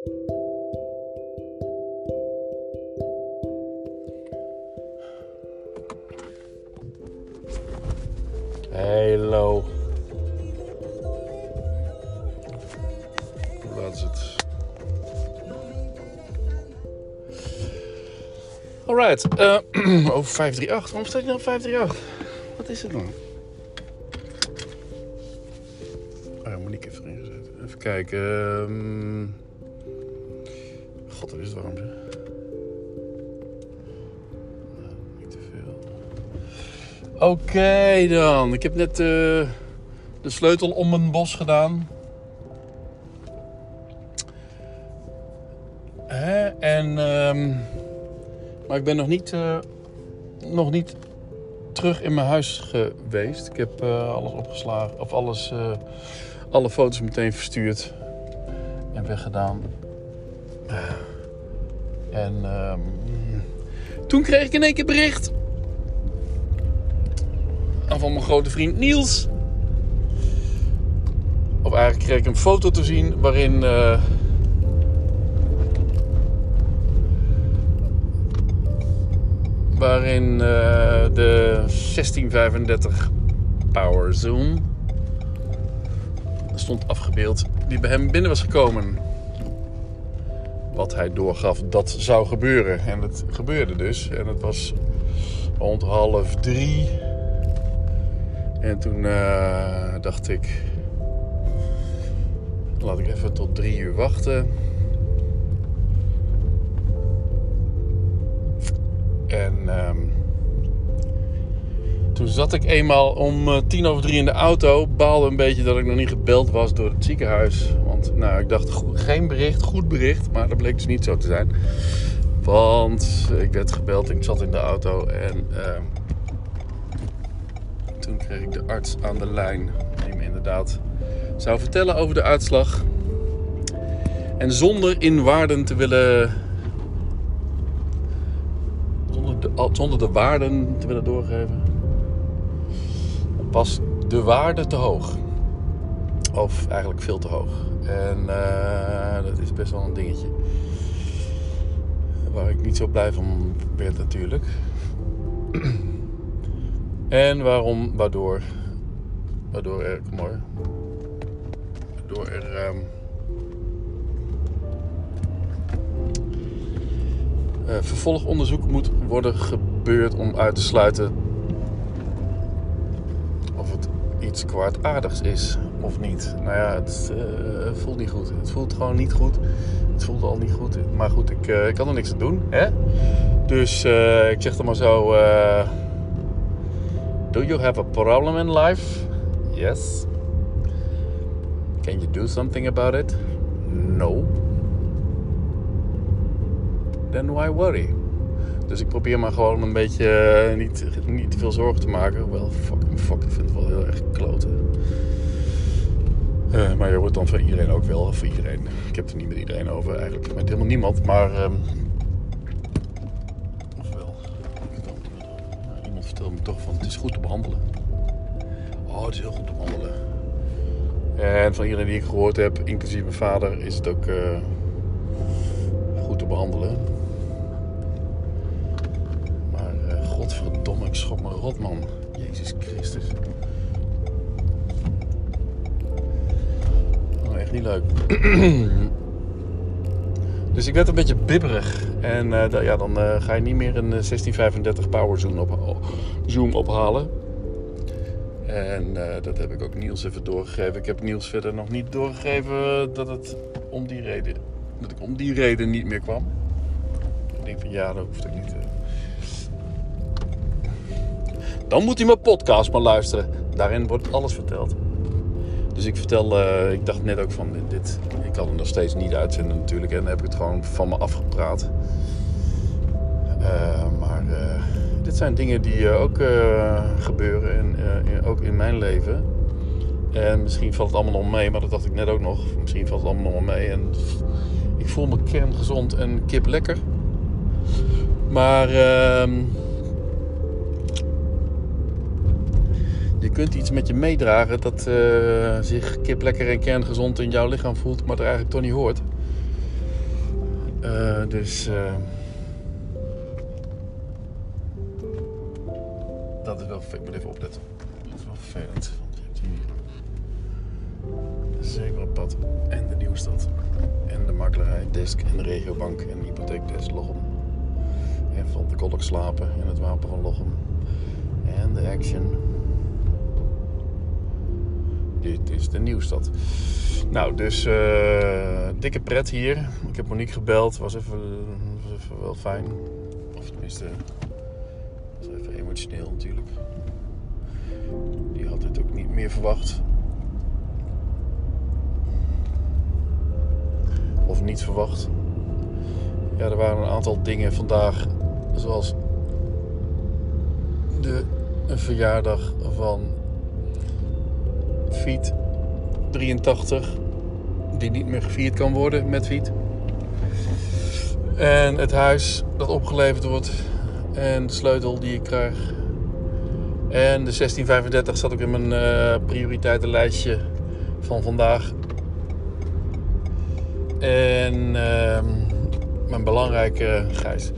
Hallo. Hoe laat is het? Alright. eh over 538. Waarom staat je nou 538? Wat is het dan? Oh ja, Monique heeft erin gezet. Even kijken. ehm. God, wat is warm zeg. Nou, Niet te veel. Oké dan. Ik heb net eh, de sleutel om mijn bos gedaan. En, ehm, maar ik ben nog niet, eh, nog niet terug in mijn huis geweest. Ik heb alles opgeslagen. Of alles, alle foto's meteen verstuurd. En weggedaan. En ehm, toen kreeg ik in één keer bericht van mijn grote vriend Niels. Of eigenlijk kreeg ik een foto te zien waarin. eh, waarin eh, de 1635 Power Zoom stond afgebeeld die bij hem binnen was gekomen. Wat hij doorgaf dat zou gebeuren. En het gebeurde dus. En het was rond half drie. En toen eh, dacht ik, laat ik even tot drie uur wachten. En ehm, toen zat ik eenmaal om eh, tien over drie in de auto. Baalde een beetje dat ik nog niet gebeld was door het ziekenhuis. Nou, ik dacht, geen bericht, goed bericht. Maar dat bleek dus niet zo te zijn. Want ik werd gebeld ik zat in de auto. En ehm, toen kreeg ik de arts aan de lijn. Die me inderdaad zou vertellen over de uitslag. En zonder in waarden te willen. Zonder de, zonder de waarden te willen doorgeven. Was de waarde te hoog. Of eigenlijk veel te hoog. En eh, dat is best wel een dingetje. Waar ik niet zo blij van werd natuurlijk. En waarom, waardoor, waardoor er, maar, er ehm, eh, vervolgonderzoek moet worden gebeurd om uit te sluiten of het iets kwaadaardigs is of niet. Nou ja, het eh, voelt niet goed. Het voelt gewoon niet goed. Het voelt al niet goed. Maar goed, ik, eh, ik kan er niks aan doen. Hè? Dus eh, ik zeg dan maar zo. Do you have a problem in life? Yes. Can you do something about it? No. Then why worry? Dus ik probeer maar gewoon een beetje niet, niet te veel zorgen te maken. Wel, fucking fuck, ik vind het wel heel erg kloten. Eh, maar je wordt dan van iedereen ook wel, voor iedereen. Ik heb het er niet met iedereen over eigenlijk, met helemaal niemand. Maar, ehm ofwel, nou, iemand vertelde me toch van het is goed te behandelen. Oh, het is heel goed te behandelen. En van iedereen die ik gehoord heb, inclusief mijn vader, is het ook eh, goed te behandelen. Maar eh, godverdomme, ik schrok me rot, man. Jezus Christus. Niet leuk. dus ik werd een beetje bibberig. En eh, ja, dan eh, ga je niet meer een eh, 1635 Power Zoom, op, zoom ophalen. En eh, dat heb ik ook Niels even doorgegeven. Ik heb Niels verder nog niet doorgegeven dat het om die reden, dat ik om die reden niet meer kwam. Ik denk van ja, dat hoeft ook niet. eh. Dan moet hij mijn podcast maar luisteren. Daarin wordt alles verteld. Dus ik vertel, eh, ik dacht net ook van dit, ik kan het nog steeds niet uitzenden natuurlijk. En dan heb ik het gewoon van me afgepraat. Eh, maar eh, dit zijn dingen die ook gebeuren, en, ook in mijn leven. En misschien valt het allemaal nog mee, maar dat dacht ik net ook nog. Misschien valt het allemaal nog mee. En ik voel me kerngezond en kip lekker. Maar ehm, je kunt iets met je meedragen dat eh, zich kip lekker en kerngezond in jouw lichaam voelt, maar er eigenlijk toch niet hoort. Uh, dus uh, dat is wel Ik moet even opletten. Dat is wel vervelend. Want je hebt hier zeker op pad en de Nieuwstad. En de makelaarij Desk en de regiobank en de hypotheekdesk Lochem. En van de Kolk slapen en het wapen van Lochem. En de Action. Dit is de Nieuwstad. Nou, dus uh, dikke pret hier. Ik heb Monique gebeld. Was even, was even wel fijn. Of tenminste, was even emotioneel natuurlijk. Die had het ook niet meer verwacht. Of niet verwacht. Ja, er waren een aantal dingen vandaag. Zoals de verjaardag van Fiet 83 die niet meer gevierd kan worden met Fiet. En het huis dat opgeleverd wordt en de sleutel die ik krijg. En de 1635 zat ook in mijn uh, prioriteitenlijstje van vandaag. En uh, mijn belangrijke gijs.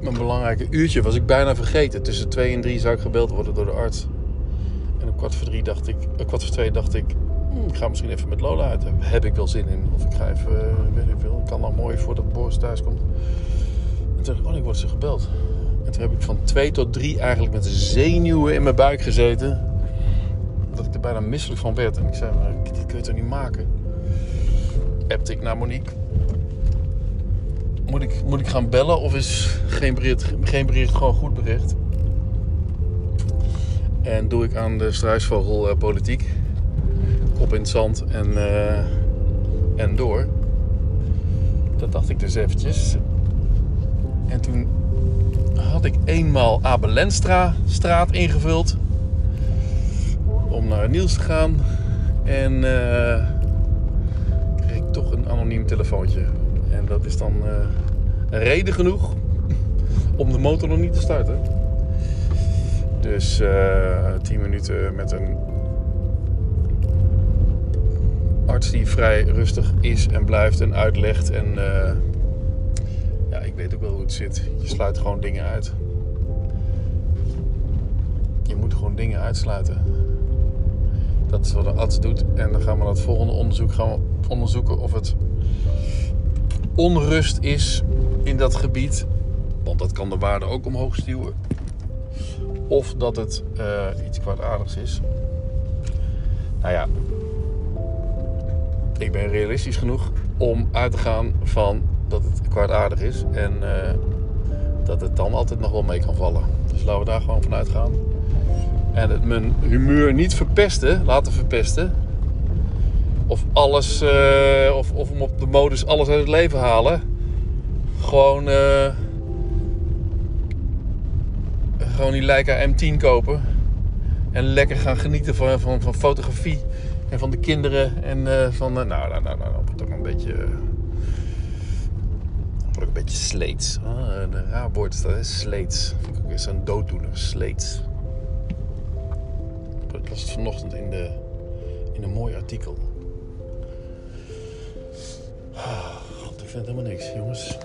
Mijn belangrijke uurtje was ik bijna vergeten. Tussen 2 en 3 zou ik gebeld worden door de arts. En om kwart voor drie dacht ik, uh, kwart voor twee dacht ik, hmm, ik ga misschien even met Lola uit. Heb ik wel zin in. Of ik ga even, uh, weet ik veel. Kan dan mooi voordat Boris thuis komt. En toen dacht ik, oh, ik word ze gebeld. En toen heb ik van twee tot drie eigenlijk met zenuwen in mijn buik gezeten. Dat ik er bijna misselijk van werd. En ik zei, maar dit kun je toch niet maken? Appte ik naar Monique. Moet ik, moet ik gaan bellen of is geen bericht, geen bericht gewoon goed bericht? En doe ik aan de struisvogel uh, politiek. Kop in het zand en, uh, en door. Dat dacht ik dus eventjes. En toen had ik eenmaal Abelenstra straat ingevuld. Om naar Niels te gaan. En uh, kreeg ik toch een anoniem telefoontje. En dat is dan reden genoeg om de motor nog niet te starten. Dus uh, 10 minuten met een arts die vrij rustig is en blijft en uitlegt. En uh, ja, ik weet ook wel hoe het zit. Je sluit gewoon dingen uit. Je moet gewoon dingen uitsluiten. Dat is wat een arts doet. En dan gaan we het volgende onderzoek gaan onderzoeken of het onrust is in dat gebied. Want dat kan de waarde ook omhoog stuwen. Of dat het uh, iets kwaadaardigs is. Nou ja, ik ben realistisch genoeg om uit te gaan van dat het kwaadaardig is. En uh, dat het dan altijd nog wel mee kan vallen. Dus laten we daar gewoon vanuit gaan. En het mijn humeur niet verpesten, laten verpesten. Of alles, uh, of, of hem op de modus alles uit het leven halen. Gewoon, gewoon die Leica M10 kopen. En lekker gaan genieten van, van, van fotografie. En van de kinderen. En uh, van, nou, nou, nou, nou, dat wordt ook een beetje... wordt ook een beetje sleets. Oh, een raar woord is dat, hè? Sleets. Vind ik ook een dooddoener. Sleets. Ik las het vanochtend in, de, in een mooi artikel. God, ik vind helemaal niks, jongens.